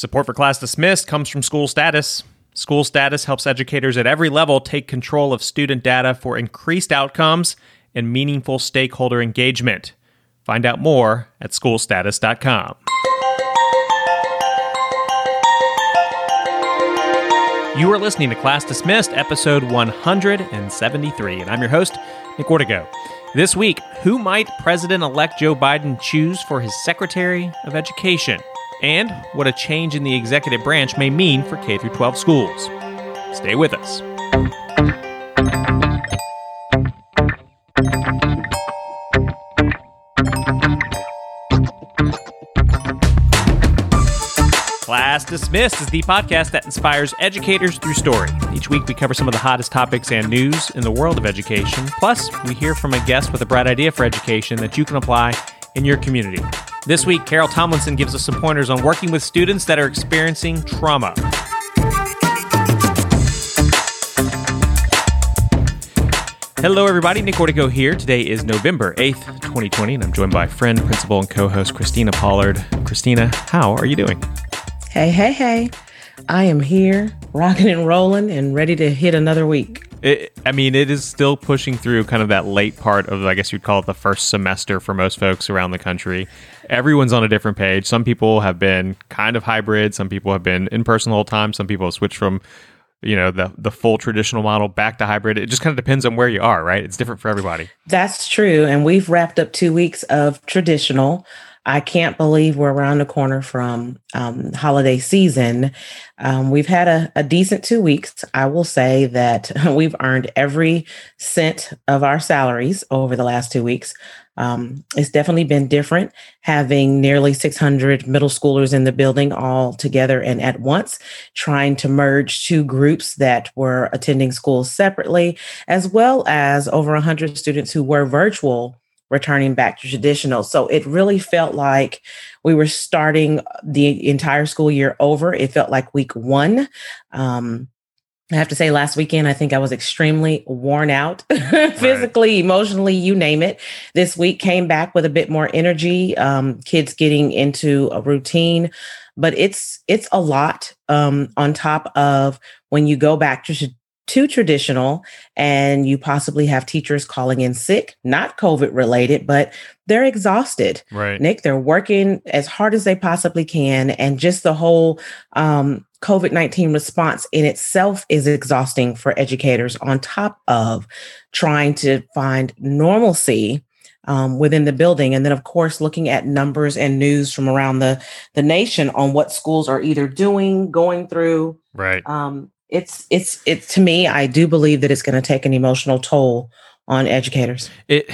Support for Class Dismissed comes from School Status. School Status helps educators at every level take control of student data for increased outcomes and meaningful stakeholder engagement. Find out more at schoolstatus.com. You are listening to Class Dismissed, episode 173, and I'm your host, Nick Ortego. This week, who might President elect Joe Biden choose for his Secretary of Education? And what a change in the executive branch may mean for K 12 schools. Stay with us. Class Dismissed is the podcast that inspires educators through story. Each week, we cover some of the hottest topics and news in the world of education. Plus, we hear from a guest with a bright idea for education that you can apply in your community. This week, Carol Tomlinson gives us some pointers on working with students that are experiencing trauma. Hello, everybody. Nick Ortego here. Today is November 8th, 2020, and I'm joined by friend, principal, and co host Christina Pollard. Christina, how are you doing? Hey, hey, hey. I am here, rocking and rolling, and ready to hit another week. It, I mean, it is still pushing through kind of that late part of, I guess you'd call it the first semester for most folks around the country. Everyone's on a different page. Some people have been kind of hybrid. Some people have been in person the whole time. Some people have switched from you know the the full traditional model back to hybrid it just kind of depends on where you are right it's different for everybody that's true and we've wrapped up two weeks of traditional i can't believe we're around the corner from um, holiday season. Um, we've had a, a decent two weeks. I will say that we've earned every cent of our salaries over the last two weeks. Um, it's definitely been different having nearly 600 middle schoolers in the building all together and at once, trying to merge two groups that were attending schools separately, as well as over 100 students who were virtual returning back to traditional. So it really felt like we were starting the entire school year over. It felt like week one. Um, I have to say, last weekend, I think I was extremely worn out physically, right. emotionally, you name it. This week came back with a bit more energy, um, kids getting into a routine. But it's it's a lot um, on top of when you go back to to traditional and you possibly have teachers calling in sick, not COVID related, but they're exhausted. Right. Nick, they're working as hard as they possibly can. And just the whole um, COVID 19 response in itself is exhausting for educators, on top of trying to find normalcy. Um, within the building. And then, of course, looking at numbers and news from around the, the nation on what schools are either doing, going through. Right. Um, it's it's it's to me i do believe that it's going to take an emotional toll on educators. It,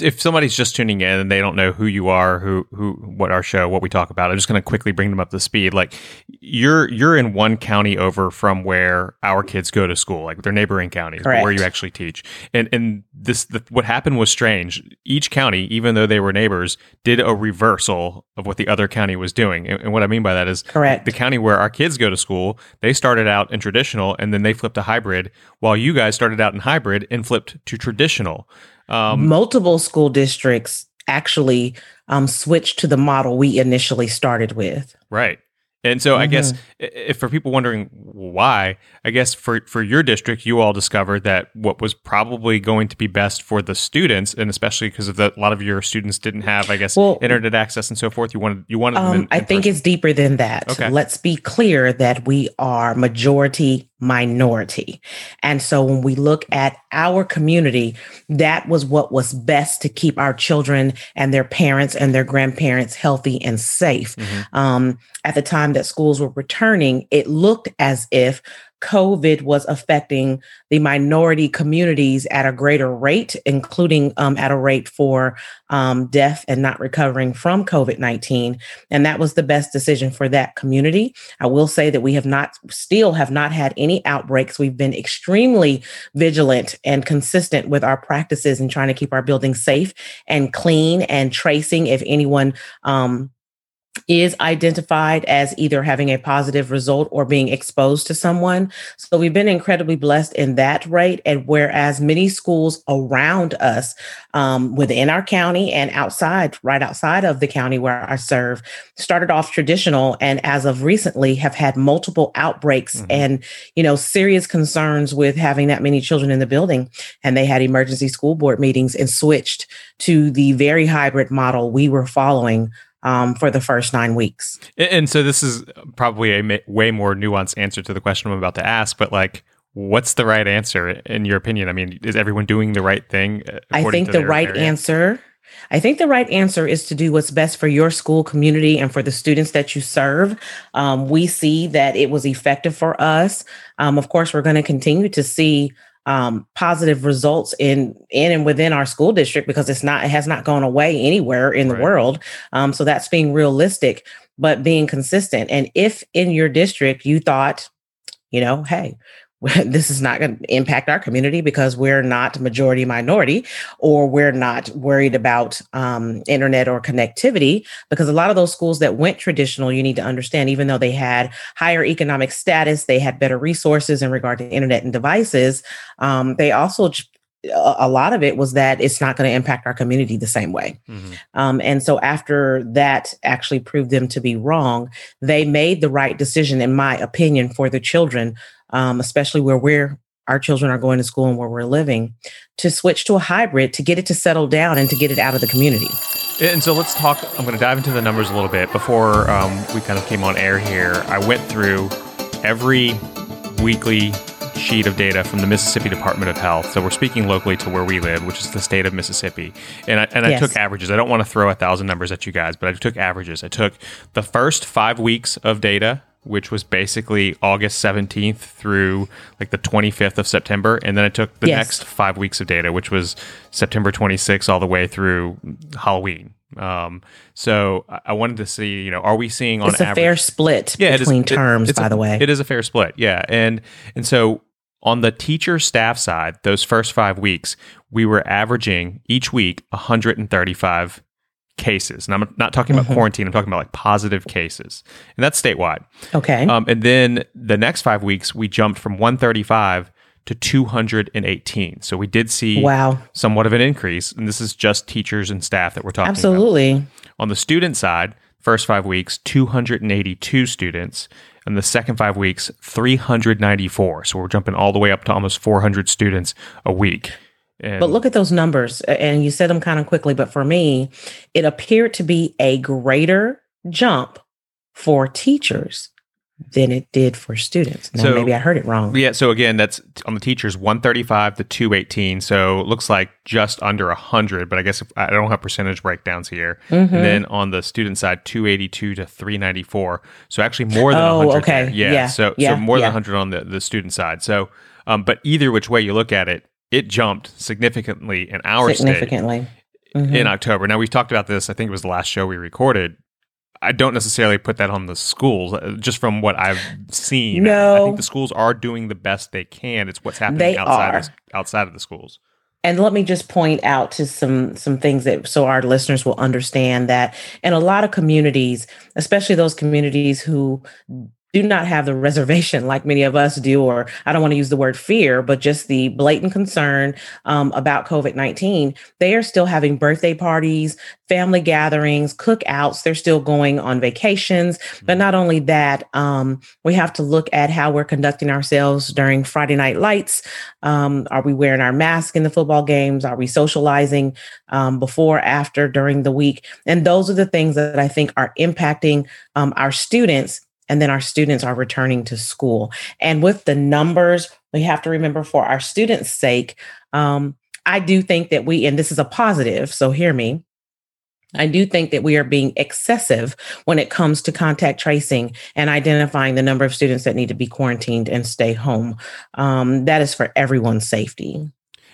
if somebody's just tuning in and they don't know who you are, who who what our show, what we talk about, I'm just going to quickly bring them up to speed. Like you're you're in one county over from where our kids go to school, like their neighboring counties, where you actually teach. And and this the, what happened was strange. Each county, even though they were neighbors, did a reversal of what the other county was doing. And, and what I mean by that is correct. The county where our kids go to school, they started out in traditional and then they flipped to hybrid, while you guys started out in hybrid and flipped to traditional traditional. Um, Multiple school districts actually um, switched to the model we initially started with. Right. And so mm-hmm. I guess if for people wondering why, I guess for for your district, you all discovered that what was probably going to be best for the students, and especially because of the, a lot of your students didn't have, I guess, well, internet access and so forth. You wanted you wanted. Um, in, in I think it's deeper than that. Okay. Let's be clear that we are majority minority. And so when we look at our community, that was what was best to keep our children and their parents and their grandparents healthy and safe. Mm-hmm. Um, at the time that schools were returning, it looked as if COVID was affecting the minority communities at a greater rate, including um, at a rate for um, death and not recovering from COVID 19. And that was the best decision for that community. I will say that we have not, still have not had any outbreaks. We've been extremely vigilant and consistent with our practices in trying to keep our buildings safe and clean and tracing if anyone um, is identified as either having a positive result or being exposed to someone. So we've been incredibly blessed in that rate. And whereas many schools around us, um, within our county and outside, right outside of the county where I serve, started off traditional and as of recently have had multiple outbreaks mm-hmm. and, you know, serious concerns with having that many children in the building. And they had emergency school board meetings and switched to the very hybrid model we were following um, for the first nine weeks. And so this is probably a way more nuanced answer to the question I'm about to ask, but like, what's the right answer in your opinion? I mean, is everyone doing the right thing? Uh, I think the right area? answer. I think the right answer is to do what's best for your school community and for the students that you serve. Um, we see that it was effective for us. Um, of course, we're going to continue to see um, positive results in in and within our school district because it's not it has not gone away anywhere in right. the world. Um, so that's being realistic, but being consistent. And if in your district you thought, you know, hey, this is not going to impact our community because we're not majority minority or we're not worried about um, internet or connectivity because a lot of those schools that went traditional you need to understand even though they had higher economic status they had better resources in regard to internet and devices um, they also a lot of it was that it's not going to impact our community the same way. Mm-hmm. Um, and so after that actually proved them to be wrong, they made the right decision, in my opinion, for the children um, especially where we're our children are going to school and where we're living, to switch to a hybrid to get it to settle down and to get it out of the community. And so let's talk. I'm going to dive into the numbers a little bit. Before um, we kind of came on air here, I went through every weekly sheet of data from the Mississippi Department of Health. So we're speaking locally to where we live, which is the state of Mississippi. And I, and I yes. took averages. I don't want to throw a thousand numbers at you guys, but I took averages. I took the first five weeks of data which was basically August 17th through like the 25th of September. And then I took the yes. next five weeks of data, which was September 26th all the way through Halloween. Um, so I wanted to see, you know, are we seeing on it's a average, fair split yeah, between is, terms, it, by a, the way. It is a fair split. Yeah. And, and so on the teacher staff side, those first five weeks, we were averaging each week 135 cases. And I'm not talking about mm-hmm. quarantine, I'm talking about like positive cases. And that's statewide. Okay. Um, and then the next five weeks, we jumped from 135 to 218. So we did see wow. somewhat of an increase. And this is just teachers and staff that we're talking Absolutely. about. Absolutely. On the student side, first five weeks, 282 students. And the second five weeks, 394. So we're jumping all the way up to almost 400 students a week. And but look at those numbers, and you said them kind of quickly. But for me, it appeared to be a greater jump for teachers than it did for students. Now, so, maybe I heard it wrong. Yeah. So again, that's on the teachers 135 to 218. So it looks like just under 100, but I guess if, I don't have percentage breakdowns here. Mm-hmm. And then on the student side, 282 to 394. So actually more than oh, 100. okay. Yeah. yeah. So, yeah. so more yeah. than 100 on the, the student side. So, um, but either which way you look at it, it jumped significantly in our significantly mm-hmm. in October. Now we've talked about this. I think it was the last show we recorded. I don't necessarily put that on the schools, uh, just from what I've seen. No, I, I think the schools are doing the best they can. It's what's happening they outside of, outside of the schools. And let me just point out to some some things that so our listeners will understand that in a lot of communities, especially those communities who do not have the reservation like many of us do, or I don't want to use the word fear, but just the blatant concern um, about COVID 19, they are still having birthday parties, family gatherings, cookouts. They're still going on vacations. But mm-hmm. not only that, um, we have to look at how we're conducting ourselves during Friday night lights. Um, are we wearing our mask in the football games? Are we socializing um, before, after, during the week? And those are the things that I think are impacting um, our students and then our students are returning to school. And with the numbers, we have to remember for our students' sake, um, I do think that we, and this is a positive, so hear me. I do think that we are being excessive when it comes to contact tracing and identifying the number of students that need to be quarantined and stay home. Um, that is for everyone's safety.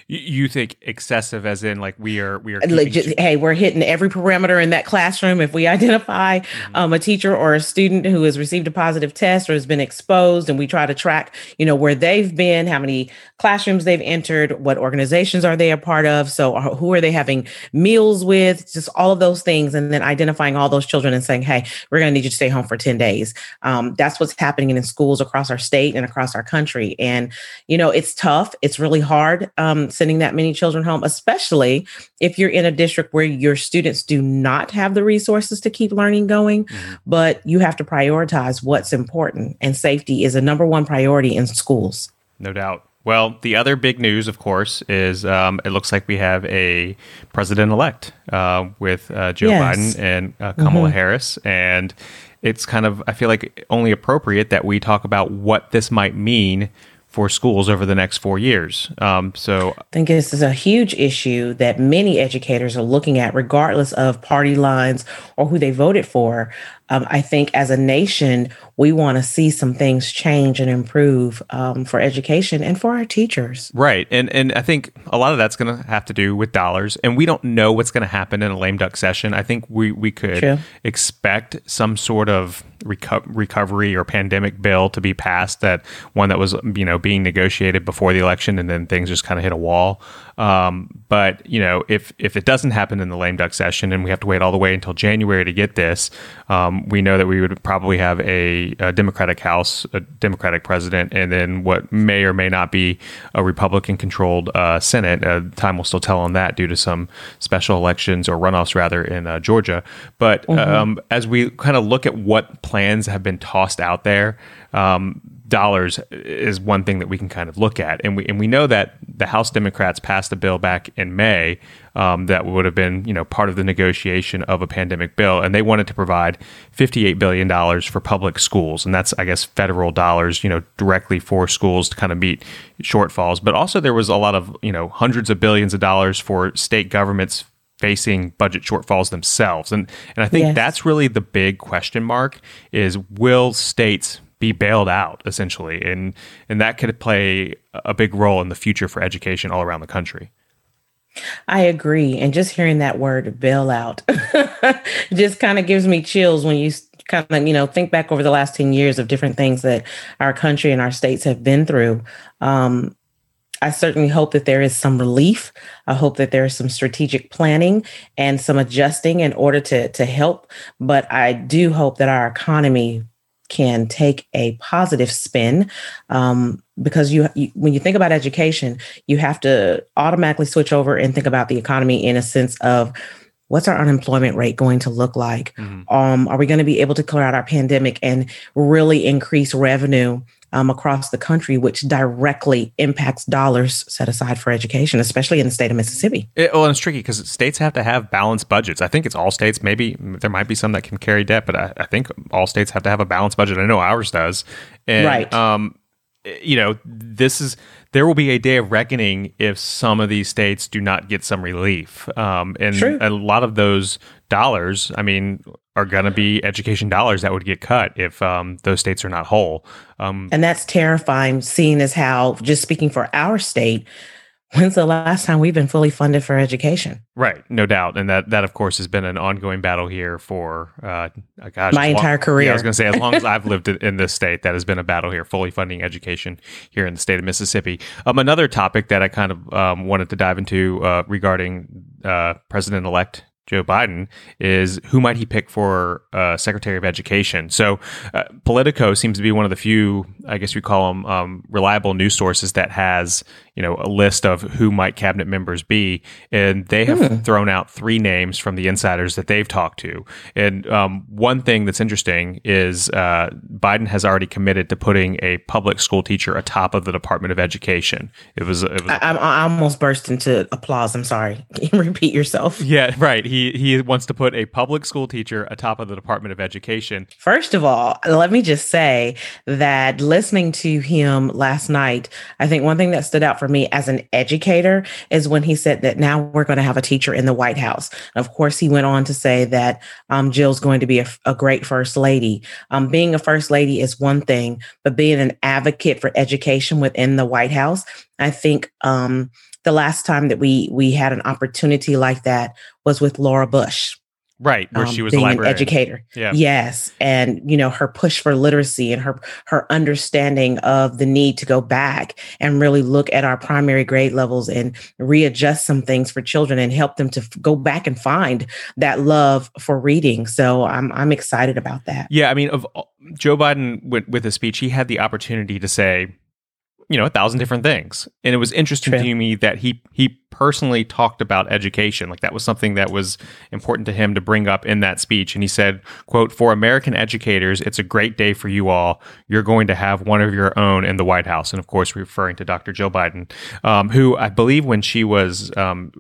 You think excessive, as in like we are we are Legit, hey, we're hitting every parameter in that classroom. If we identify mm-hmm. um, a teacher or a student who has received a positive test or has been exposed, and we try to track, you know, where they've been, how many classrooms they've entered, what organizations are they a part of, so uh, who are they having meals with, just all of those things, and then identifying all those children and saying, hey, we're going to need you to stay home for ten days. Um, that's what's happening in schools across our state and across our country, and you know, it's tough. It's really hard. Um, sending that many children home, especially if you're in a district where your students do not have the resources to keep learning going, mm-hmm. but you have to prioritize what's important. And safety is a number one priority in schools. No doubt. Well, the other big news, of course, is um, it looks like we have a president elect uh, with uh, Joe yes. Biden and uh, Kamala mm-hmm. Harris. And it's kind of, I feel like, only appropriate that we talk about what this might mean for schools over the next four years. Um, so I think this is a huge issue that many educators are looking at, regardless of party lines or who they voted for um, I think as a nation, we want to see some things change and improve um, for education and for our teachers. Right, and and I think a lot of that's going to have to do with dollars, and we don't know what's going to happen in a lame duck session. I think we we could True. expect some sort of reco- recovery or pandemic bill to be passed. That one that was you know being negotiated before the election, and then things just kind of hit a wall. Um, but you know, if if it doesn't happen in the lame duck session, and we have to wait all the way until January to get this, um, we know that we would probably have a, a, Democratic House, a Democratic president, and then what may or may not be a Republican-controlled uh, Senate. Uh, time will still tell on that due to some special elections or runoffs rather in uh, Georgia. But mm-hmm. um, as we kind of look at what plans have been tossed out there. Um, dollars is one thing that we can kind of look at, and we and we know that the House Democrats passed a bill back in May um, that would have been you know part of the negotiation of a pandemic bill, and they wanted to provide fifty eight billion dollars for public schools, and that's I guess federal dollars you know directly for schools to kind of meet shortfalls, but also there was a lot of you know hundreds of billions of dollars for state governments facing budget shortfalls themselves and and I think yes. that's really the big question mark is will states be bailed out essentially and and that could play a big role in the future for education all around the country I agree. And just hearing that word bailout just kind of gives me chills when you kind of, you know, think back over the last 10 years of different things that our country and our states have been through. Um, I certainly hope that there is some relief. I hope that there is some strategic planning and some adjusting in order to, to help. But I do hope that our economy can take a positive spin um, because you, you, when you think about education you have to automatically switch over and think about the economy in a sense of what's our unemployment rate going to look like mm-hmm. um, are we going to be able to clear out our pandemic and really increase revenue um, across the country, which directly impacts dollars set aside for education, especially in the state of Mississippi. It, well, and it's tricky because states have to have balanced budgets. I think it's all states. Maybe there might be some that can carry debt, but I, I think all states have to have a balanced budget. I know ours does. And, right. Um, you know, this is there will be a day of reckoning if some of these states do not get some relief. Um, and True. a lot of those dollars, I mean, are going to be education dollars that would get cut if um, those states are not whole. Um, and that's terrifying, seeing as how, just speaking for our state, when's the last time we've been fully funded for education? Right, no doubt, and that that of course has been an ongoing battle here for uh, gosh, my entire long, career. Yeah, I was going to say as long as I've lived in this state, that has been a battle here, fully funding education here in the state of Mississippi. Um, another topic that I kind of um, wanted to dive into uh, regarding uh, President elect Joe Biden is who might he pick for uh, Secretary of Education? So, uh, Politico seems to be one of the few, I guess we call them, um, reliable news sources that has you know a list of who might cabinet members be, and they have hmm. thrown out three names from the insiders that they've talked to. And um, one thing that's interesting is uh, Biden has already committed to putting a public school teacher atop of the Department of Education. It was, it was I, I, almost burst into applause. I'm sorry. Repeat yourself? Yeah, right. He he wants to put a public school teacher atop of the Department of Education. First of all, let me just say that listening to him last night, I think one thing that stood out for me as an educator is when he said that now we're going to have a teacher in the White House. And of course, he went on to say that um, Jill's going to be a, a great first lady. Um, being a first lady is one thing, but being an advocate for education within the White House, I think um, the last time that we we had an opportunity like that was with Laura Bush. Right, where um, she was being a an educator. Yeah. Yes, and you know her push for literacy and her her understanding of the need to go back and really look at our primary grade levels and readjust some things for children and help them to f- go back and find that love for reading. So I'm I'm excited about that. Yeah, I mean, of Joe Biden with, with his speech, he had the opportunity to say, you know, a thousand different things, and it was interesting True. to me that he he personally talked about education, like that was something that was important to him to bring up in that speech. And he said, "quote For American educators, it's a great day for you all. You're going to have one of your own in the White House." And of course, referring to Dr. Joe Biden, um, who I believe when she was um,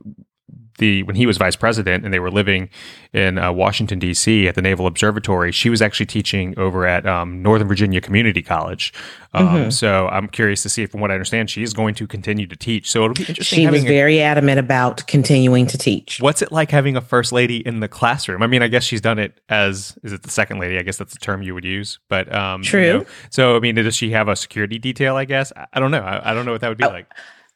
the when he was vice president and they were living in uh, Washington D.C. at the Naval Observatory, she was actually teaching over at um, Northern Virginia Community College. Um, Mhm. So I'm curious to see if, from what I understand, she is going to continue to teach. So it'll be interesting. She was having a- very adamant about continuing to teach. What's it like having a first lady in the classroom? I mean, I guess she's done it as is it the second lady? I guess that's the term you would use. But um, you True. know, so I mean, does she have a security detail? I guess I, I don't know. I, I don't know what that would be Oh, like.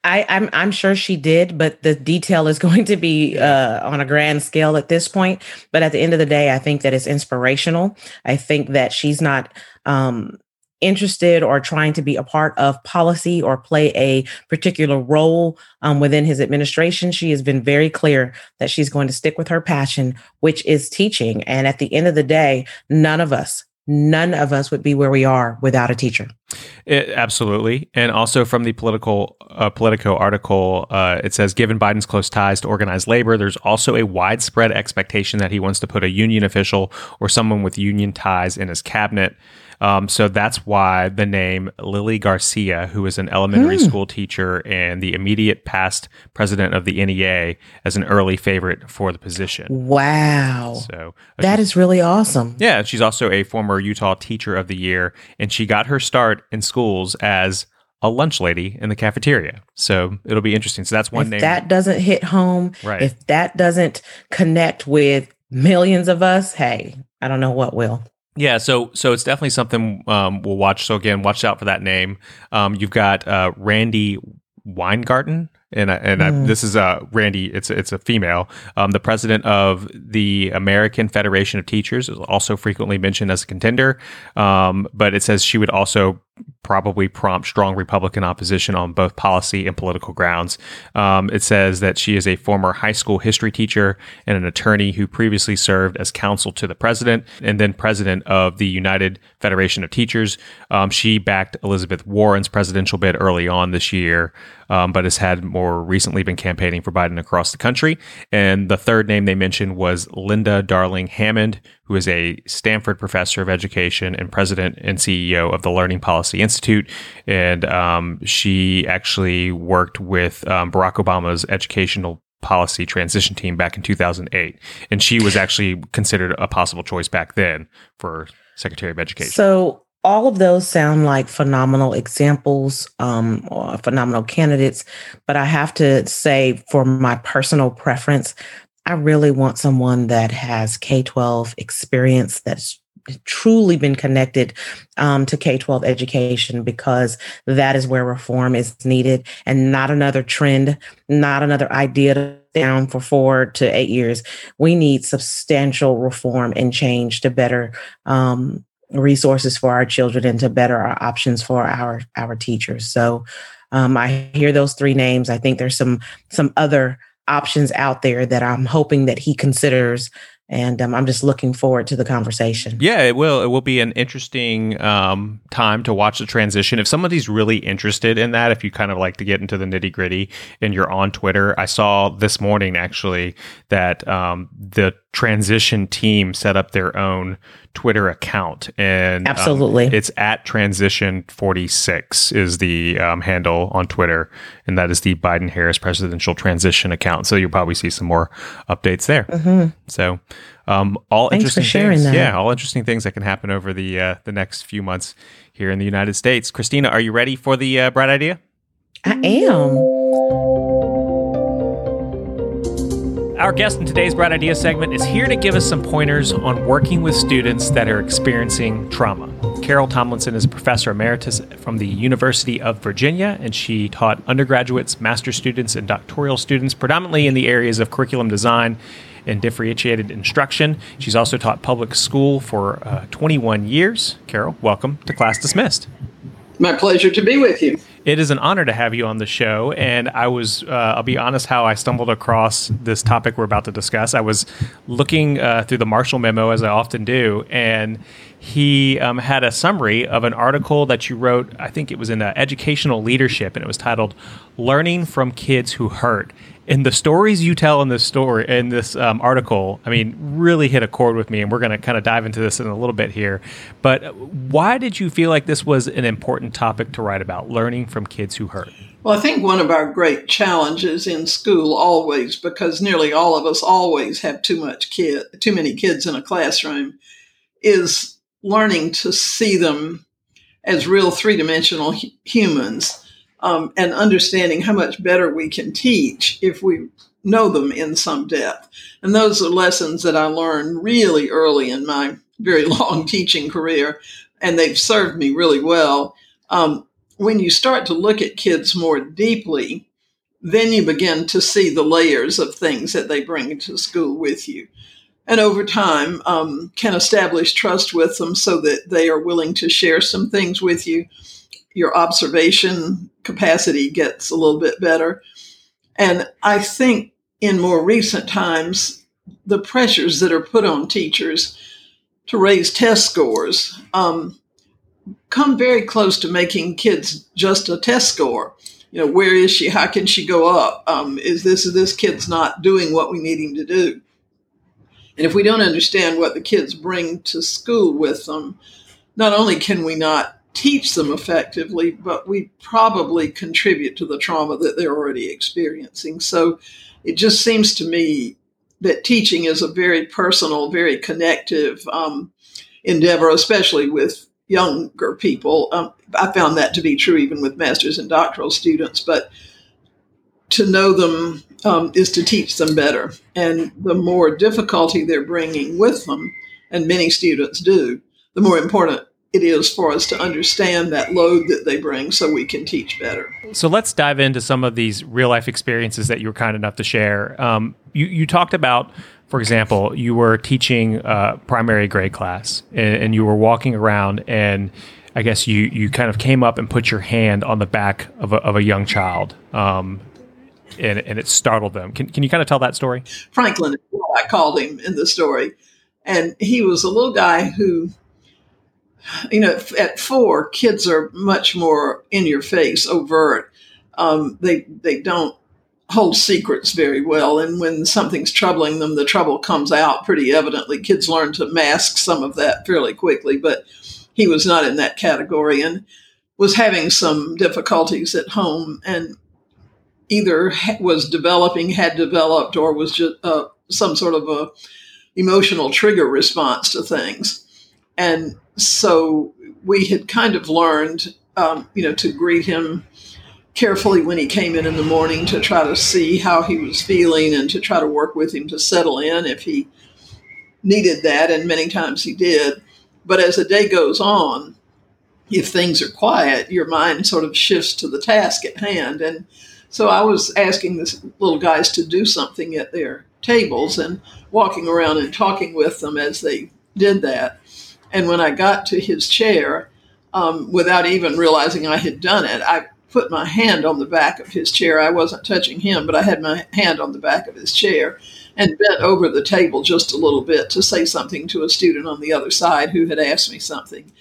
I, I'm I'm sure she did, but the detail is going to be uh, on a grand scale at this point. But at the end of the day, I think that it's inspirational. I think that she's not um, interested or trying to be a part of policy or play a particular role um, within his administration. She has been very clear that she's going to stick with her passion, which is teaching. And at the end of the day, none of us, none of us would be where we are without a teacher. It, absolutely, and also from the political uh, Politico article, uh, it says given Biden's close ties to organized labor, there's also a widespread expectation that he wants to put a union official or someone with union ties in his cabinet. Um, so that's why the name Lily Garcia, who is an elementary Hmm. school teacher and the immediate past president of the NEA, as an early favorite for the position. Wow. So That is really awesome. yeah, she's also a former Utah Teacher of the Year, and she got her start in schools as a lunch lady in the cafeteria. So it'll be interesting. So that's one if name. that doesn't hit home, right. if that doesn't connect with millions of us, hey, I don't know what will. yeah. So so it's definitely something um, we'll watch. So again, watch out for that name. Um, you've got uh, Randy Weingarten. And I, and I, Mm. this is uh, Randy. It's it's a female, um, the president of the American Federation of Teachers, is also frequently mentioned as a contender. Um, but it says she would also probably prompt strong Republican opposition on both policy and political grounds. Um, it says that she is a former high school history teacher and an attorney who previously served as counsel to the president and then president of the United Federation of Teachers. Um, she backed Elizabeth Warren's presidential bid early on this year, um, but has had more recently been campaigning for Biden across the country. And the third name they mentioned was Linda Darling Hammond, who is a Stanford professor of education and president and CEO of the Learning Policy Institute. And um, she actually worked with um, Barack Obama's educational policy transition team back in 2008. And she was actually considered a possible choice back then for Secretary of Education. So all of those sound like phenomenal examples, um, or phenomenal candidates. But I have to say, for my personal preference, I really want someone that has K 12 experience that's truly been connected um, to K 12 education because that is where reform is needed and not another trend, not another idea down for four to eight years. We need substantial reform and change to better um, resources for our children and to better our options for our our teachers. So um, I hear those three names. I think there's some some other options out there that I'm hoping that he considers, and um, I'm just looking forward to the conversation. Yeah, it will. It will be an interesting um, time to watch the transition. If somebody's really interested in that, if you kind of like to get into the nitty gritty and you're on Twitter, I saw this morning actually that um, the transition team set up their own Twitter account, and um, Absolutely. it's at transition 46 is the um, handle on Twitter, and that is the Biden Harris presidential transition account. So you'll probably see some more updates there. Mhm. So, um, all Thanks for interesting sharing things. that. Yeah, all interesting things that can happen over the uh, the next few months here in the United States. Christina, are you ready for the uh, bright idea? I am. Our guest in today's Bright Idea segment is here to give us some pointers on working with students that are experiencing trauma. Carol Tomlinson is a professor emeritus from the University of Virginia, and she taught undergraduates, master's students, and doctoral students predominantly in the areas of curriculum design and differentiated instruction. She's also taught public school for uh, 21 years. Carol, welcome to Class Dismissed. My pleasure to be with you. It is an honor to have you on the show. And I was, uh, I'll be honest, how I stumbled across this topic we're about to discuss. I was looking uh, through the Marshall memo, as I often do, and he um, had a summary of an article that you wrote. I think it was in uh, Educational Leadership, and it was titled "Learning from Kids Who Hurt." And the stories you tell in this story in this um, article, I mean, really hit a chord with me. And we're going to kind of dive into this in a little bit here. But why did you feel like this was an important topic to write about? Learning from kids who hurt. Well, I think one of our great challenges in school always, because nearly all of us always have too much kid, too many kids in a classroom, is learning to see them as real three dimensional humans um, and understanding how much better we can teach if we know them in some depth. And those are lessons that I learned really early in my very long teaching career, and they've served me really well. Um, when you start to look at kids more deeply, then you begin to see the layers of things that they bring to school with you and over time um, can establish trust with them so that they are willing to share some things with you. Your observation capacity gets a little bit better. And I think in more recent times, the pressures that are put on teachers to raise test scores um, come very close to making kids just a test score. You know, where is she? How can she go up? Um, is this is this kid's not doing what we need him to do? And if we don't understand what the kids bring to school with them, not only can we not teach them effectively, but we probably contribute to the trauma that they're already experiencing. So it just seems to me that teaching is a very personal, very connective um, endeavor, especially with younger people. Um, I found that to be true even with master's and doctoral students, but to know them um, is to teach them better. And the more difficulty they're bringing with them, and many students do, the more important it is for us to understand that load that they bring so we can teach better. So let's dive into some of these real life experiences that you were kind enough to share. Um, you, you talked about, for example, you were teaching a primary grade class and, and you were walking around and I guess you, you kind of came up and put your hand on the back of a, of a young child. Um, and, and it startled them. Can, can you kind of tell that story? Franklin, I called him in the story. And he was a little guy who, you know, at four, kids are much more in your face, overt. Um, they they don't hold secrets very well, and when something's troubling them, the trouble comes out pretty evidently. Kids learn to mask some of that fairly quickly, but he was not in that category and was having some difficulties at home and either was developing, had developed, or was just uh, some sort of a emotional trigger response to things. And so we had kind of learned, um, you know, to greet him carefully when he came in in the morning to try to see how he was feeling and to try to work with him to settle in if he needed that. And many times he did. But as the day goes on, if things are quiet, your mind sort of shifts to the task at hand. And so I was asking the little guys to do something at their tables and walking around and talking with them as they did that. And when I got to his chair, um, without even realizing I had done it, I put my hand on the back of his chair. I wasn't touching him, but I had my hand on the back of his chair and bent over the table just a little bit to say something to a student on the other side who had asked me something.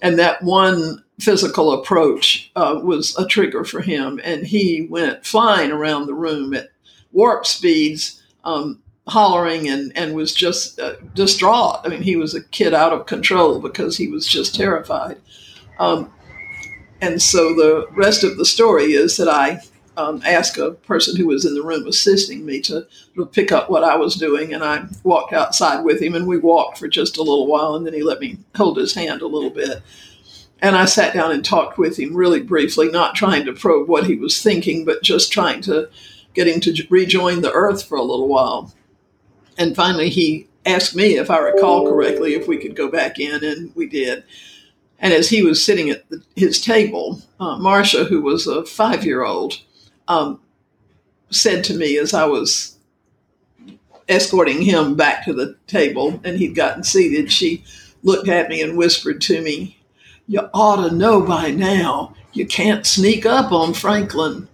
And that one physical approach uh, was a trigger for him. And he went flying around the room at warp speeds, um, hollering and, and was just uh, distraught. I mean, he was a kid out of control because he was just terrified. Um, and so the rest of the story is that I um, asked a person who was in the room assisting me to, to pick up what I was doing, and I walked outside with him, and we walked for just a little while, and then he let me hold his hand a little bit. And I sat down and talked with him really briefly, not trying to probe what he was thinking, but just trying to get him to rejoin the earth for a little while. And finally, he asked me, if I recall correctly, if we could go back in, and we did. And as he was sitting at the, his table, uh, Marcia, who was a five year old, um, said to me as I was escorting him back to the table and he'd gotten seated, she looked at me and whispered to me, You ought to know by now you can't sneak up on Franklin.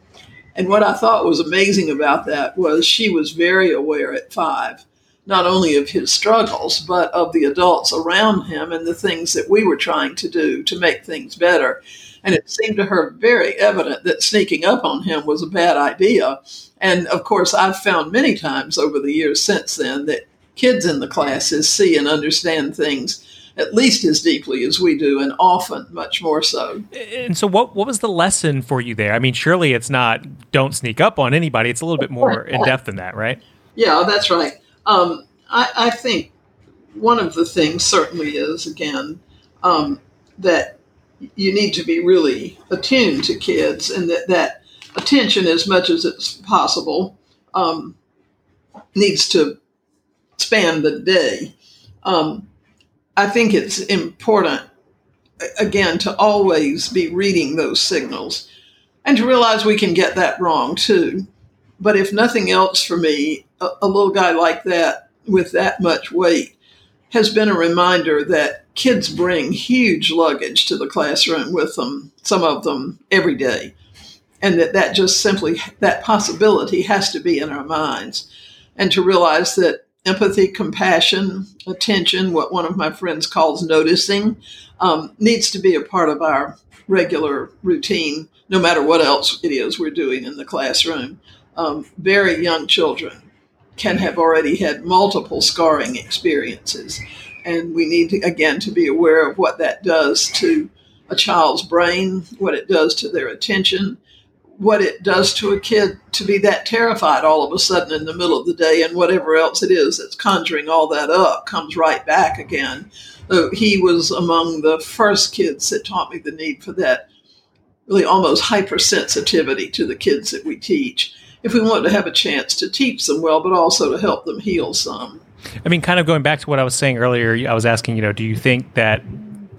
And what I thought was amazing about that was she was very aware at five not only of his struggles, but of the adults around him and the things that we were trying to do to make things better. And it seemed to her very evident that sneaking up on him was a bad idea. And of course, I've found many times over the years since then that kids in the classes see and understand things at least as deeply as we do, and often much more so. And so, what what was the lesson for you there? I mean, surely it's not don't sneak up on anybody. It's a little bit more in depth than that, right? Yeah, that's right. Um, I, I, think one of the things certainly is, again, um, that you need to be really attuned to kids and that, that attention, as much as it's possible, um, needs to span the day. Um, I think it's important, again, to always be reading those signals and to realize we can get that wrong too. But if nothing else for me, a, a little guy like that with that much weight has been a reminder that kids bring huge luggage to the classroom with them, some of them every day. And that that just simply, that possibility has to be in our minds. And to realize that empathy, compassion, attention, what one of my friends calls noticing, um, needs to be a part of our regular routine, no matter what else it is we're doing in the classroom. Um, very young children can have already had multiple scarring experiences. And we need, to, again, to be aware of what that does to a child's brain, what it does to their attention, what it does to a kid to be that terrified all of a sudden in the middle of the day, and whatever else it is that's conjuring all that up comes right back again. So he was among the first kids that taught me the need for that really almost hypersensitivity to the kids that we teach if we want to have a chance to teach them well, but also to help them heal some. I mean, kind of going back to what I was saying earlier, I was asking, you know, do you think that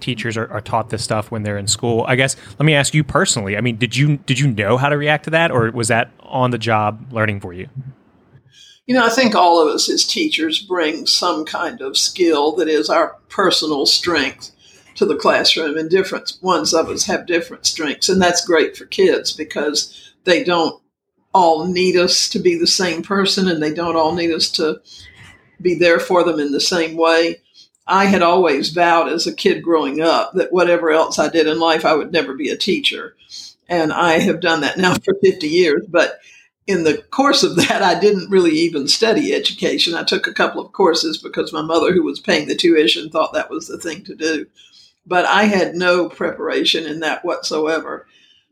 teachers are, are, taught this stuff when they're in school? I guess let me ask you personally. I mean, did you did you know how to react to that, or was that on the job learning for you? You know, I think all of us as teachers bring some kind of skill that is our personal strength to the classroom, and different ones of us have different strengths, and that's great for kids because they don't all need us to be the same person and they don't all need us to be there for them in the same way. I had always vowed as a kid growing up that whatever else I did in life, I would never be a teacher. And I have done that now for 50 years. But in the course of that, I didn't really even study education. I took a couple of courses because my mother, who was paying the tuition, thought that was the thing to do. But I had no preparation in that whatsoever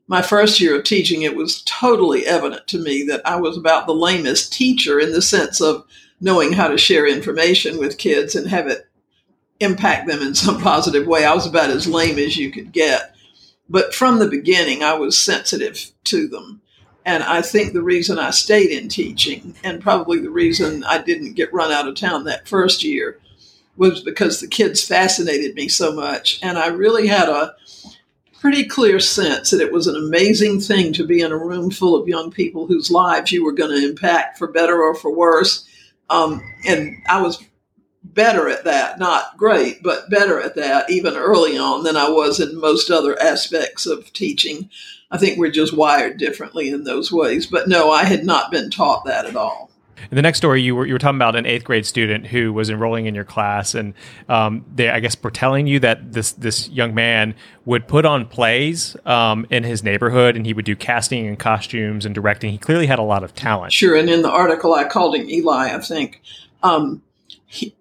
my first year of teaching, it was totally evident to me that I was about the lamest teacher in the sense of knowing how to share information with kids and have it impact them in some positive way. I was about as lame as you could get. But from the beginning, I was sensitive to them. And I think the reason I stayed in teaching, and probably the reason I didn't get run out of town that first year, was because the kids fascinated me so much. And I really had a pretty clear sense that it was an amazing thing to be in a room full of young people whose lives you were going to impact for better or for worse. Um, and I was better at that, not great, but better at that even early on than I was in most other aspects of teaching. I think we're just wired differently in those ways. But no, I had not been taught that at all. In the next story, you were you were talking about an eighth grade student who was enrolling in your class, and um, they, I guess, were telling you that this this young man would put on plays um, in his neighborhood, and he would do casting and costumes and directing. He clearly had a lot of talent. Sure, and in the article, I called him Eli. I think um, he,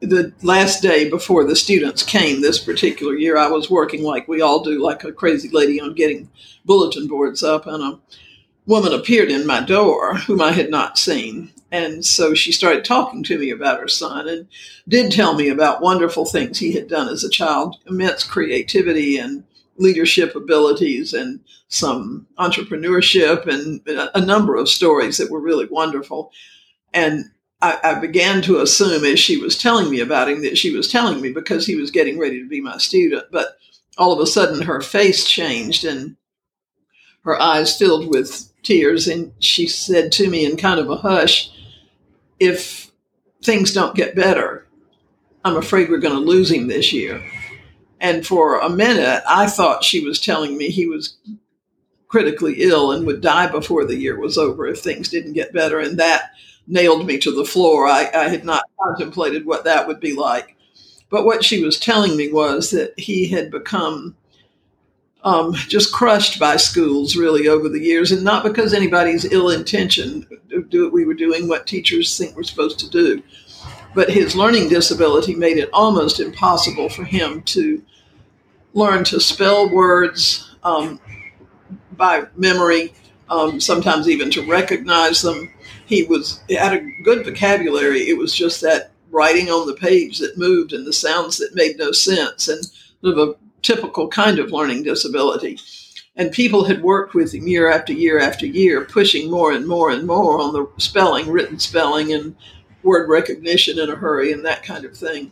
the last day before the students came this particular year, I was working like we all do, like a crazy lady, on getting bulletin boards up, and a woman appeared in my door whom I had not seen. And so she started talking to me about her son and did tell me about wonderful things he had done as a child, immense creativity and leadership abilities and some entrepreneurship and a number of stories that were really wonderful. And I, I, began to assume as she was telling me about him that she was telling me because he was getting ready to be my student. But all of a sudden her face changed and her eyes filled with tears. And she said to me in kind of a hush, If things don't get better, I'm afraid we're going to lose him this year. And for a minute, I thought she was telling me he was critically ill and would die before the year was over if things didn't get better. And that nailed me to the floor. I, I had not contemplated what that would be like. But what she was telling me was that he had become um, just crushed by schools really over the years, and not because anybody's ill intention. Do we were doing what teachers think we're supposed to do, but his learning disability made it almost impossible for him to learn to spell words um, by memory, um, sometimes even to recognize them. He was he had a good vocabulary. It was just that writing on the page that moved and the sounds that made no sense, and of a typical kind of learning disability. And people had worked with him year after year after year, pushing more and more and more on the spelling, written spelling, and word recognition in a hurry and that kind of thing.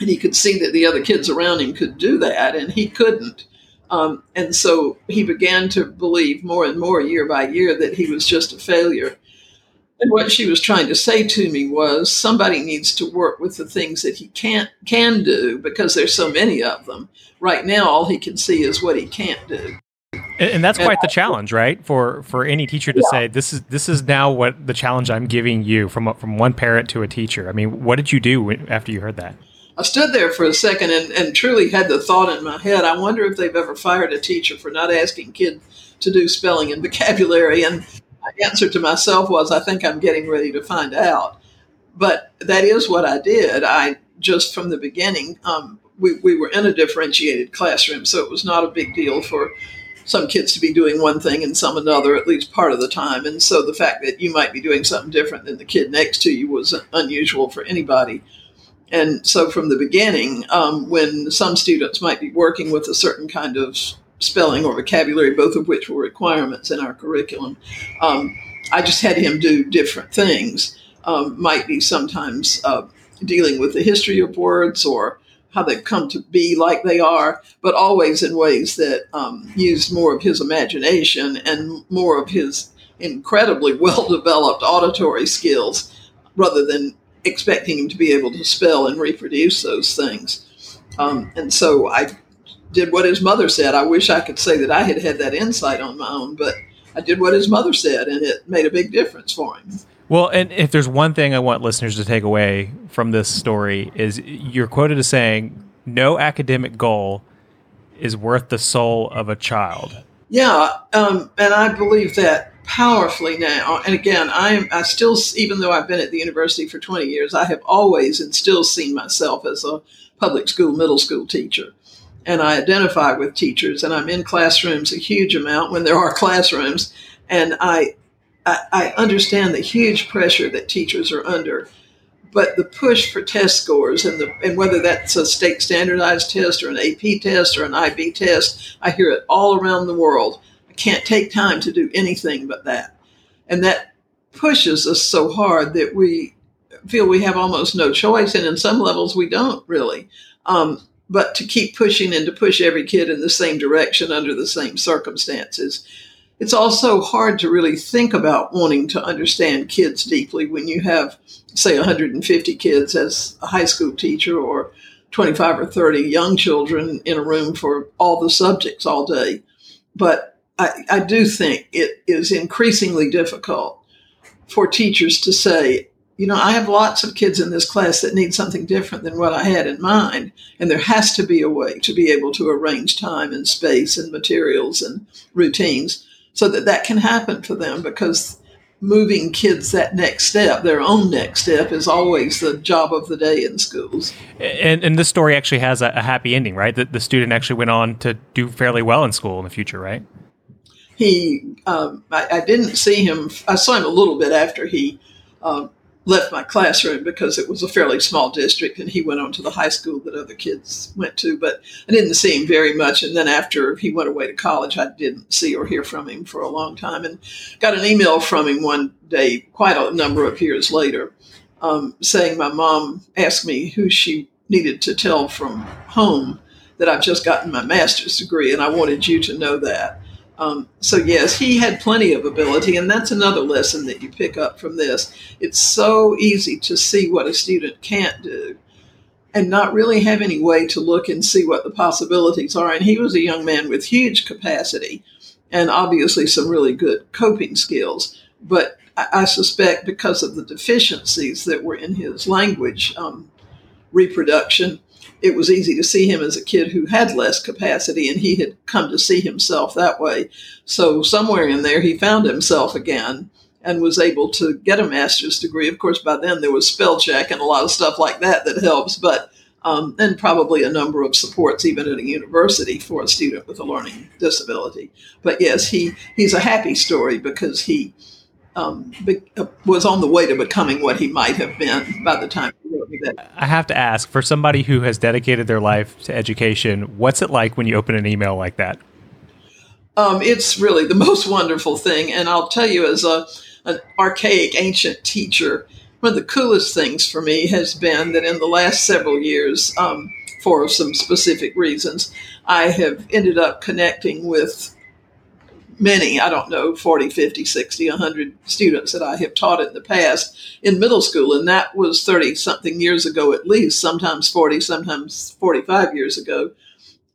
And he could see that the other kids around him could do that, and he couldn't. Um, and so he began to believe more and more year by year that he was just a failure. And what she was trying to say to me was somebody needs to work with the things that he can't can do because there's so many of them. Right now all he can see is what he can't do. And, and that's quite the challenge, right? For for any teacher to yeah. say this is this is now what the challenge I'm giving you from from one parent to a teacher. I mean, what did you do after you heard that? I stood there for a second and, and truly had the thought in my head I wonder if they've ever fired a teacher for not asking kids to do spelling and vocabulary. And my answer to myself was, I think I'm getting ready to find out. But that is what I did. I just from the beginning, um, we, we were in a differentiated classroom, so it was not a big deal for some kids to be doing one thing and some another at least part of the time. And so the fact that you might be doing something different than the kid next to you was unusual for anybody. And so from the beginning, um, when some students might be working with a certain kind of spelling or vocabulary, both of which were requirements in our curriculum, um, I just had him do different things. Um, might be sometimes uh, dealing with the history of words or how they've come to be like they are, but always in ways that um, used more of his imagination and more of his incredibly well developed auditory skills rather than expecting him to be able to spell and reproduce those things. Um, and so I did what his mother said. I wish I could say that I had had that insight on my own, but I did what his mother said, and it made a big difference for him. Well, and if there's one thing I want listeners to take away from this story is you're quoted as saying, "No academic goal is worth the soul of a child." Yeah, um, and I believe that powerfully now. And again, I am I still even though I've been at the university for 20 years, I have always and still seen myself as a public school middle school teacher. And I identify with teachers and I'm in classrooms a huge amount when there are classrooms and I I, I understand the huge pressure that teachers are under. But the push for test scores and the and whether that's a state standardized test or an AP test or an IB test, I hear it all around the world I can't take time to do anything but that. And that pushes us so hard that we feel we have almost no choice. And in some levels, we don't really. Um, but to keep pushing and to push every kid in the same direction under the same circumstances. It's also hard to really think about wanting to understand kids deeply when you have, say, 150 kids as a high school teacher or 25 or 30 young children in a room for all the subjects all day. But I, I do think it is increasingly difficult for teachers to say, you know, I have lots of kids in this class that need something different than what I had in mind. And there has to be a way to be able to arrange time and space and materials and routines so that that can happen for them because moving kids that next step, their own next step, is always the job of the day in schools. And, and this story actually has a, a happy ending, right? That the student actually went on to do fairly well in school in the future, right? he um, I, I, didn't see him i saw him a little bit after he um, left my classroom because it was a fairly small district and he went on to the high school that other kids went to but i didn't see him very much and then after he went away to college i didn't see or hear from him for a long time and got an email from him one day quite a number of years later um, saying my mom asked me who she needed to tell from home that I've just gotten my master's degree, and I wanted you to know that. Um, so, yes, he had plenty of ability, and that's another lesson that you pick up from this. It's so easy to see what a student can't do and not really have any way to look and see what the possibilities are. And he was a young man with huge capacity and obviously some really good coping skills. But I, I suspect because of the deficiencies that were in his language um, reproduction, it was easy to see him as a kid who had less capacity and he had come to see himself that way. So somewhere in there, he found himself again and was able to get a master's degree. Of course, by then there was spell check and a lot of stuff like that that helps, but um, and probably a number of supports even at a university for a student with a learning disability. But yes, he he's a happy story because he um, be, uh, was on the way to becoming what he might have been by the time he wrote me that. I have to ask for somebody who has dedicated their life to education, what's it like when you open an email like that? Um, it's really the most wonderful thing, and I'll tell you, as a an archaic, ancient teacher, one of the coolest things for me has been that in the last several years, um, for some specific reasons, I have ended up connecting with many, I don't know, 40, 50, 60, 100 students that I have taught in the past in middle school. And that was 30 something years ago at least, sometimes 40, sometimes 45 years ago.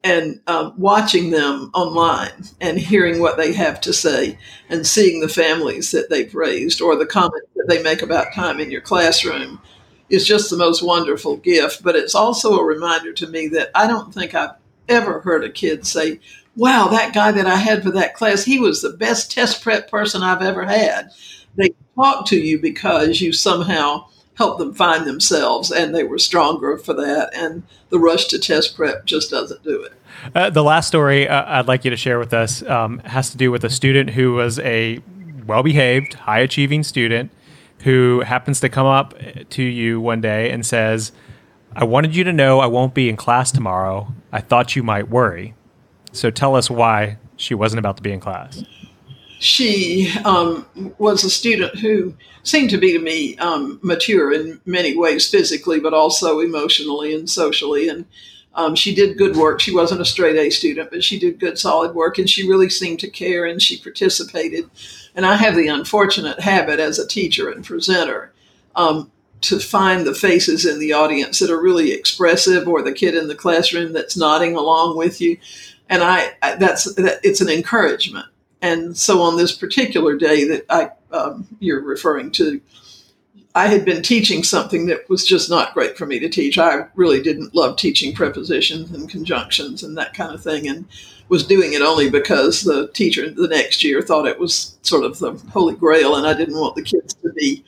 And um, watching them online and hearing what they have to say and seeing the families that they've raised or the comments that they make about time in your classroom is just the most wonderful gift. But it's also a reminder to me that I don't think I've ever heard a kid say, wow, that guy that I had for that class, he was the best test prep person I've ever had. They talk to you because you somehow helped them find themselves and they were stronger for that. And the rush to test prep just doesn't do it. Uh, the last story uh, I'd like you to share with us um, has to do with a student who was a well behaved, high achieving student who happens to come up to you one day and says, I wanted you to know I won't be in class tomorrow. I thought you might worry. So tell us why she wasn't about to be in class. She um, was a student who seemed to be to me um, mature in many ways, physically, but also emotionally and socially. And um, she did good work. She wasn't a straight A student, but she did good, solid work, and she really seemed to care and she participated. And I have the unfortunate habit as a teacher and presenter um, to find the faces in the audience that are really expressive, or the kid in the classroom that's nodding along with you and I, I that's that, it's an encouragement. And so on this particular day that I um, you're referring to, I had been teaching something that was just not great for me to teach. I really didn't love teaching prepositions and conjunctions and that kind of thing, and was doing it only because the teacher the next year thought it was sort of the holy grail, and I didn't want the kids to be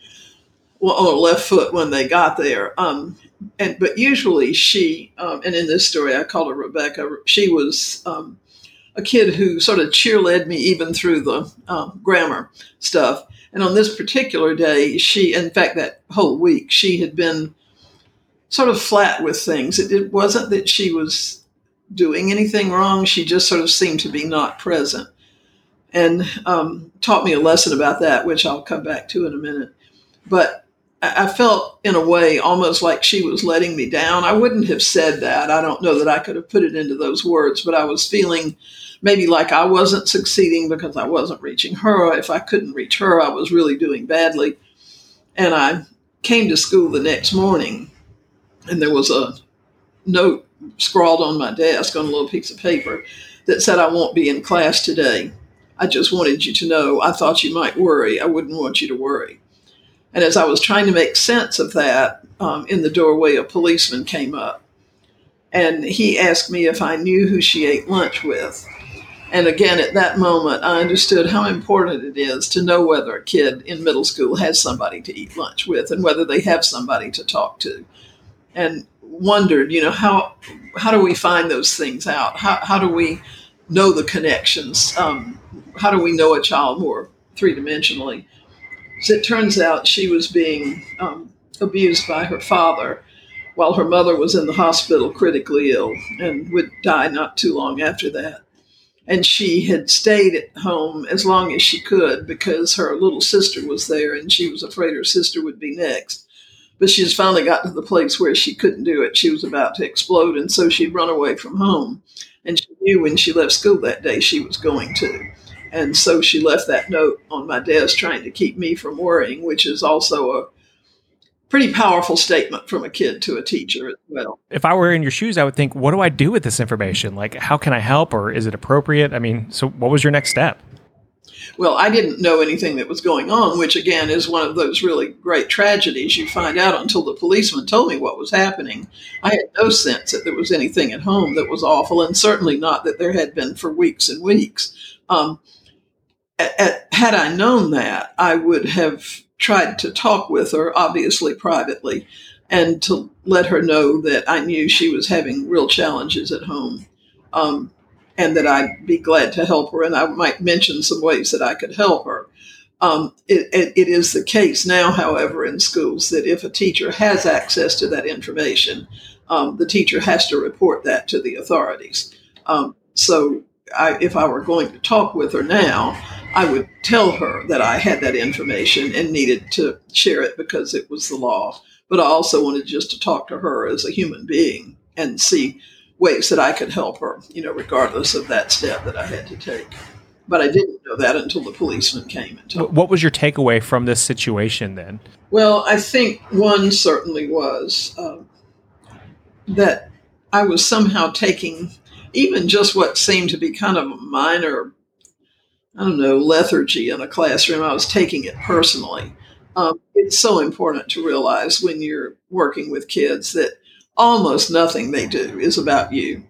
on a left foot when they got there. Um, and but usually she um, and in this story I call her Rebecca. She was um, a kid who sort of cheerled me even through the um, grammar stuff. And on this particular day, she, in fact, that whole week, she had been sort of flat with things. It, it wasn't that she was doing anything wrong. She just sort of seemed to be not present, and um, taught me a lesson about that, which I'll come back to in a minute. But I felt in a way almost like she was letting me down. I wouldn't have said that. I don't know that I could have put it into those words, but I was feeling maybe like I wasn't succeeding because I wasn't reaching her. If I couldn't reach her, I was really doing badly. And I came to school the next morning, and there was a note scrawled on my desk on a little piece of paper that said, I won't be in class today. I just wanted you to know I thought you might worry. I wouldn't want you to worry. And as I was trying to make sense of that, um, in the doorway, a policeman came up and he asked me if I knew who she ate lunch with. And again, at that moment, I understood how important it is to know whether a kid in middle school has somebody to eat lunch with and whether they have somebody to talk to. And wondered, you know, how how do we find those things out? How, how do we know the connections? Um, how do we know a child more three dimensionally? It turns out, she was being um, abused by her father while her mother was in the hospital critically ill and would die not too long after that. And she had stayed at home as long as she could because her little sister was there and she was afraid her sister would be next. but she just finally got to the place where she couldn't do it. She was about to explode, and so she'd run away from home. And she knew when she left school that day she was going to. And so she left that note on my desk trying to keep me from worrying, which is also a pretty powerful statement from a kid to a teacher as well. If I were in your shoes, I would think, what do I do with this information? Like, how can I help or is it appropriate? I mean, so what was your next step? Well, I didn't know anything that was going on, which again is one of those really great tragedies you find out until the policeman told me what was happening. I had no sense that there was anything at home that was awful, and certainly not that there had been for weeks and weeks. Um, had I known that, I would have tried to talk with her, obviously privately, and to let her know that I knew she was having real challenges at home. Um, and that I'd be glad to help her. And I might mention some ways that I could help her. Um, it, it, it is the case now, however, in schools that if a teacher has access to that information, um, the teacher has to report that to the authorities. Um, so I, if I were going to talk with her now, I would tell her that I had that information and needed to share it because it was the law. But I also wanted just to talk to her as a human being and see ways that I could help her, you know, regardless of that step that I had to take. But I didn't know that until the policeman came and told What was your takeaway from this situation then? Well, I think one certainly was um, that I was somehow taking even just what seemed to be kind of a minor, I don't know, lethargy in a classroom. I was taking it personally. Um, it's so important to realize when you're working with kids that almost nothing they do is about you.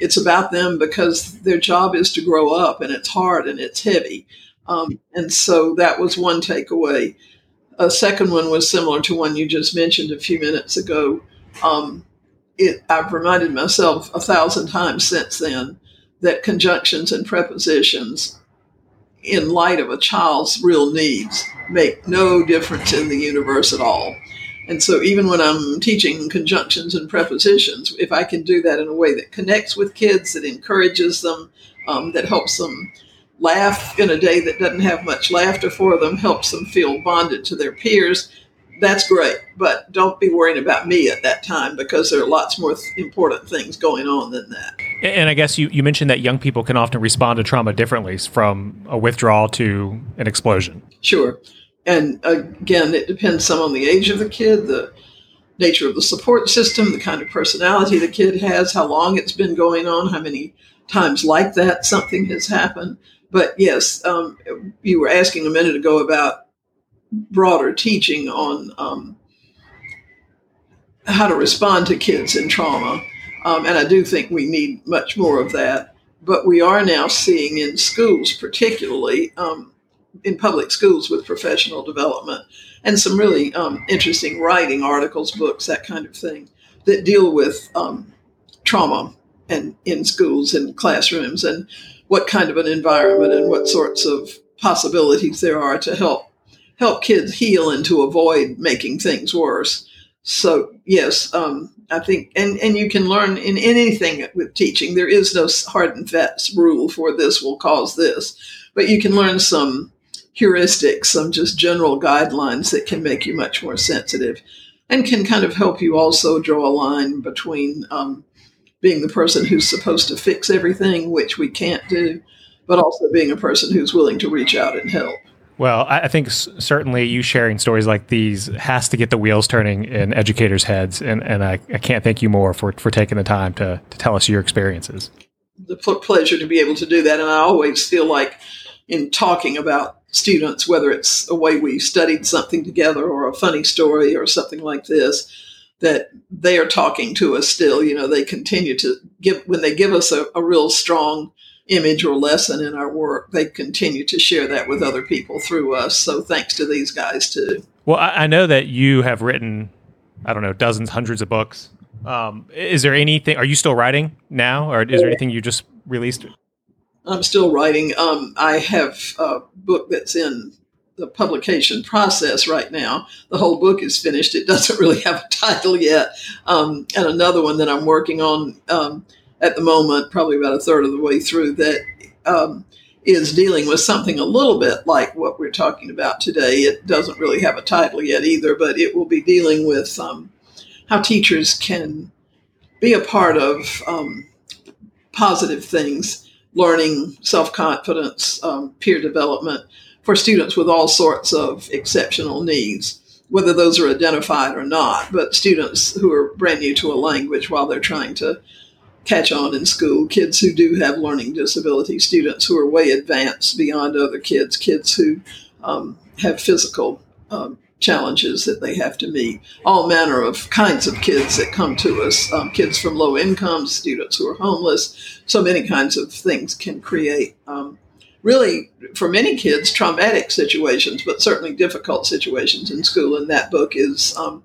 It's about them because their job is to grow up and it's hard and it's heavy. Um, and so that was one takeaway. A second one was similar to one you just mentioned a few minutes ago. Um, it, I've reminded myself a thousand times since then that conjunctions and prepositions, in light of a child's real needs, make no difference in the universe at all. And so, even when I'm teaching conjunctions and prepositions, if I can do that in a way that connects with kids, that encourages them, um, that helps them laugh in a day that doesn't have much laughter for them, helps them feel bonded to their peers, that's great. But don't be worrying about me at that time because there are lots more th- important things going on than that. And I guess you, you mentioned that young people can often respond to trauma differently from a withdrawal to an explosion. Sure. And again, it depends some on the age of the kid, the nature of the support system, the kind of personality the kid has, how long it's been going on, how many times like that something has happened. But yes, um, you were asking a minute ago about broader teaching on um, how to respond to kids in trauma. Um, and I do think we need much more of that. But we are now seeing in schools, particularly, um, in public schools with professional development and some really um, interesting writing articles, books, that kind of thing that deal with um, trauma and in schools and classrooms and what kind of an environment and what sorts of possibilities there are to help help kids heal and to avoid making things worse. So yes, um, I think, and and you can learn in anything with teaching. There is no hard and fast rule for this will cause this, but you can learn some heuristics, some just general guidelines that can make you much more sensitive and can kind of help you also draw a line between um, being the person who's supposed to fix everything, which we can't do, but also being a person who's willing to reach out and help. Well, I think certainly you sharing stories like these has to get the wheels turning in educators' heads, and, and I, I can't thank you more for, for taking the time to, to tell us your experiences. The pleasure to be able to do that, and I always feel like in talking about students, whether it's a way we studied something together or a funny story or something like this, that they are talking to us still. You know, they continue to give, when they give us a, a real strong image or lesson in our work, they continue to share that with other people through us. So thanks to these guys too. Well, I, I know that you have written, I don't know, dozens, hundreds of books. Um, is there anything, are you still writing now or is there anything you just released? I'm still writing. Um, I have a book that's in the publication process right now. The whole book is finished. It doesn't really have a title yet. Um, and another one that I'm working on um, at the moment, probably about a third of the way through, that um, is dealing with something a little bit like what we're talking about today. It doesn't really have a title yet either, but it will be dealing with um, how teachers can be a part of um, positive things, learning, self confidence, um, peer development for students with all sorts of exceptional needs whether those are identified or not, but students who are brand new to a language while they're trying to catch on in school, kids who do have learning disabilities, students who are way advanced beyond other kids, kids who um, have physical um, challenges that they have to meet, all manner of kinds of kids that come to us, um, kids from low incomes, students who are homeless, so many kinds of things can create um, really, for many kids, traumatic situations, but certainly difficult situations in school. And that book is um,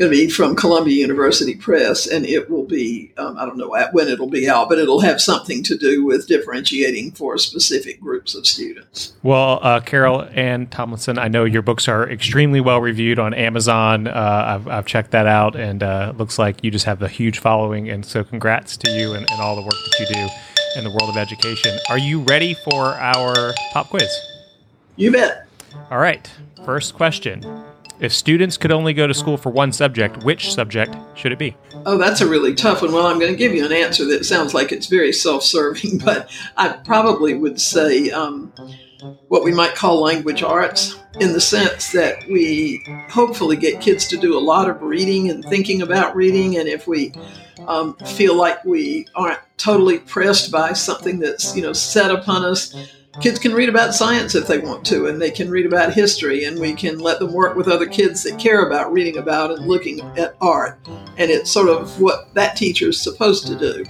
going to be from Columbia University Press, and it will be, um, I don't know when it'll be out, but it'll have something to do with differentiating for specific groups of students. Well, uh, Carol Ann Tomlinson, I know your books are extremely well reviewed on Amazon. Uh, I've, I've, checked that out, and uh, looks like you just have a huge following. And so, congrats to you and, and all the work that you do in the world of education. Are you ready for our pop quiz? You bet. All right. First question. If students could only go to school for one subject, which subject should it be? Oh, that's a really tough one. Well, I'm going to give you an answer that sounds like it's very self serving, but I probably would say um, what we might call language arts in the sense that we hopefully get kids to do a lot of reading and thinking about reading. And if we um, feel like we aren't totally pressed by something that's you know set upon us kids can read about science if they want to and they can read about history and we can let them work with other kids that care about reading about and looking at art. And it's sort of what that teacher is supposed to do.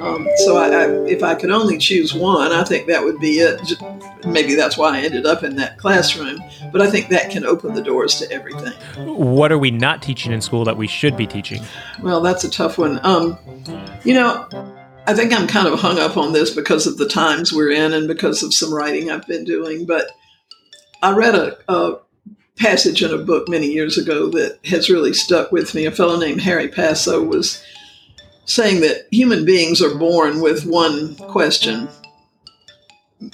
Um, so I, I, if i could only choose one i think that would be it. Maybe that's why i ended up in that classroom but i think that can open the doors to everything. What are we not teaching in school that we should be teaching? Well that's a tough one. Um, you know I think I'm kind of hung up on this because of the times we're in and because of some writing I've been doing. But I read a, a passage in a book many years ago that has really stuck with me. A fellow named Harry Passow was saying that human beings are born with one question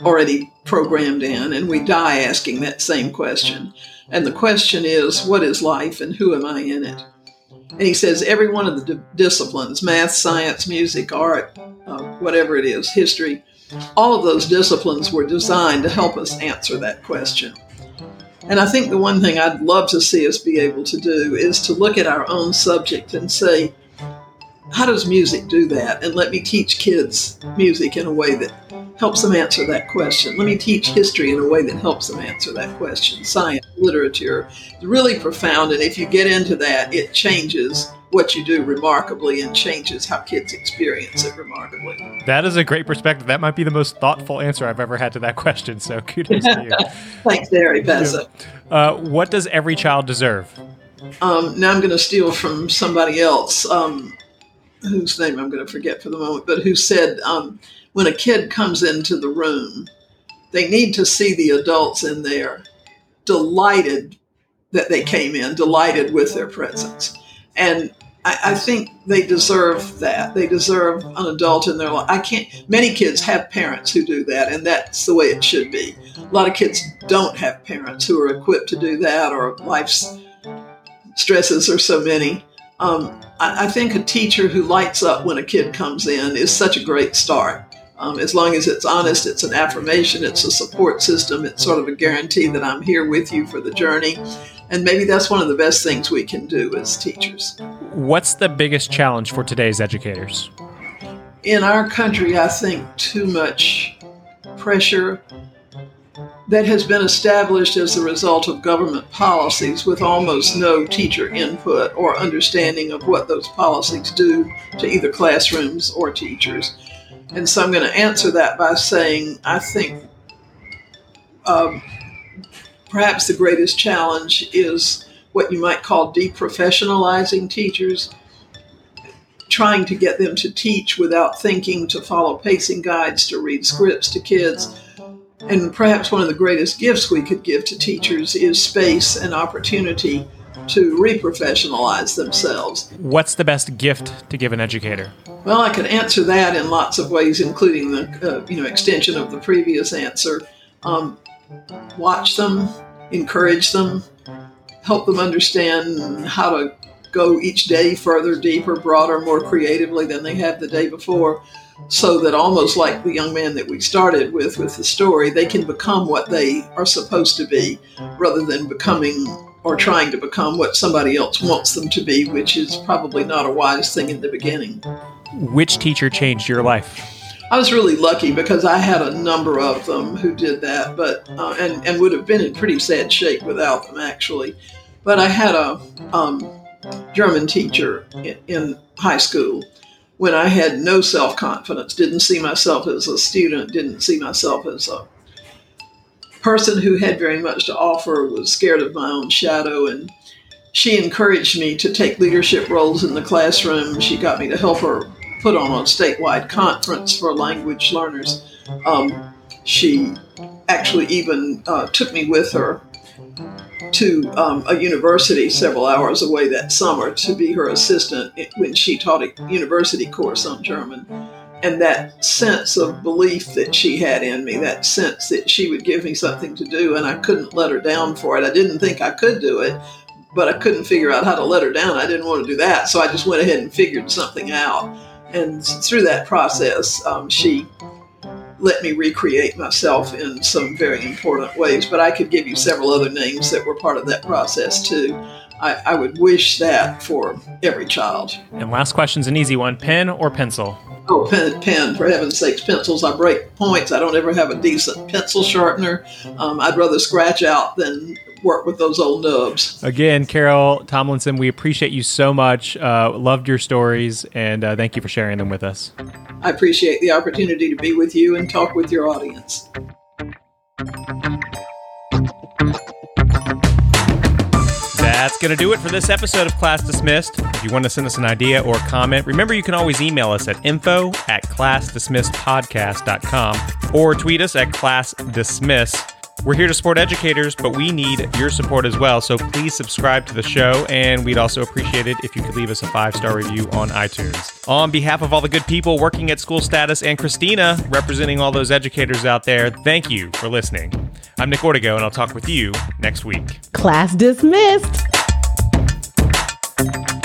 already programmed in, and we die asking that same question. And the question is, what is life and who am I in it? And he says every one of the disciplines math, science, music, art, uh, whatever it is, history all of those disciplines were designed to help us answer that question. And I think the one thing I'd love to see us be able to do is to look at our own subject and say, how does music do that? And let me teach kids music in a way that helps them answer that question. Let me teach history in a way that helps them answer that question. Science, literature, it's really profound. And if you get into that, it changes what you do remarkably and changes how kids experience it remarkably. That is a great perspective. That might be the most thoughtful answer I've ever had to that question. So kudos to you. Thanks, Harry Passow. Uh, what does every child deserve? Um, now I'm going to steal from somebody else, um, whose name I'm going to forget for the moment, but who said um, when a kid comes into the room, they need to see the adults in there delighted that they came in, delighted with their presence. And I, I, think they deserve that. They deserve an adult in their life. I can't. Many kids have parents who do that, and that's the way it should be. A lot of kids don't have parents who are equipped to do that, or life's stresses are so many. Um, I, I, think a teacher who lights up when a kid comes in is such a great start. Um, as long as it's honest, it's an affirmation, it's a support system, it's sort of a guarantee that I'm here with you for the journey. And maybe that's one of the best things we can do as teachers. What's the biggest challenge for today's educators? In our country, I think too much pressure that has been established as a result of government policies with almost no teacher input or understanding of what those policies do to either classrooms or teachers. And so I'm going to answer that by saying I think um, perhaps the greatest challenge is what you might call deprofessionalizing teachers, trying to get them to teach without thinking, to follow pacing guides, to read scripts to kids. And perhaps one of the greatest gifts we could give to teachers is space and opportunity to reprofessionalize themselves. What's the best gift to give an educator? Well, I could answer that in lots of ways, including the uh, you know extension of the previous answer. Um, watch them, encourage them, help them understand how to go each day further, deeper, broader, more creatively than they have the day before, so that almost like the young man that we started with with the story, they can become what they are supposed to be rather than becoming or trying to become what somebody else wants them to be, which is probably not a wise thing in the beginning. Which teacher changed your life? I was really lucky because I had a number of them who did that, but uh, and and would have been in pretty sad shape without them actually. But I had a um, German teacher in, in high school when I had no self confidence, didn't see myself as a student, didn't see myself as a person who had very much to offer, was scared of my own shadow, and she encouraged me to take leadership roles in the classroom. She got me to help her put on a statewide conference for language learners. Um, she actually even uh, took me with her to um, a university several hours away that summer to be her assistant when she taught a university course on German. And that sense of belief that she had in me, that sense that she would give me something to do, and I couldn't let her down for it. I didn't think I could do it, but I couldn't figure out how to let her down. I didn't want to do that. So I just went ahead and figured something out. And through that process, um, she let me recreate myself in some very important ways. But I could give you several other names that were part of that process too. I, I would wish that for every child. And last question's an easy one pen or pencil? Oh, pen, pen, for heaven's sakes, pencils. I break points. I don't ever have a decent pencil sharpener. Um, I'd rather scratch out than work with those old nubs. Again, Carol Tomlinson, we appreciate you so much. Uh, loved your stories, and uh, thank you for sharing them with us. I appreciate the opportunity to be with you and talk with your audience. That's going to do it for this episode of Class Dismissed. If you want to send us an idea or comment, remember you can always email us at info at classdismissedpodcast.com or tweet us at classdismiss. We're here to support educators, but we need your support as well. So please subscribe to the show, and we'd also appreciate it if you could leave us a five star review on iTunes. On behalf of all the good people working at School Status and Christina, representing all those educators out there, thank you for listening. I'm Nick Ortego, and I'll talk with you next week. Class dismissed. Thank you.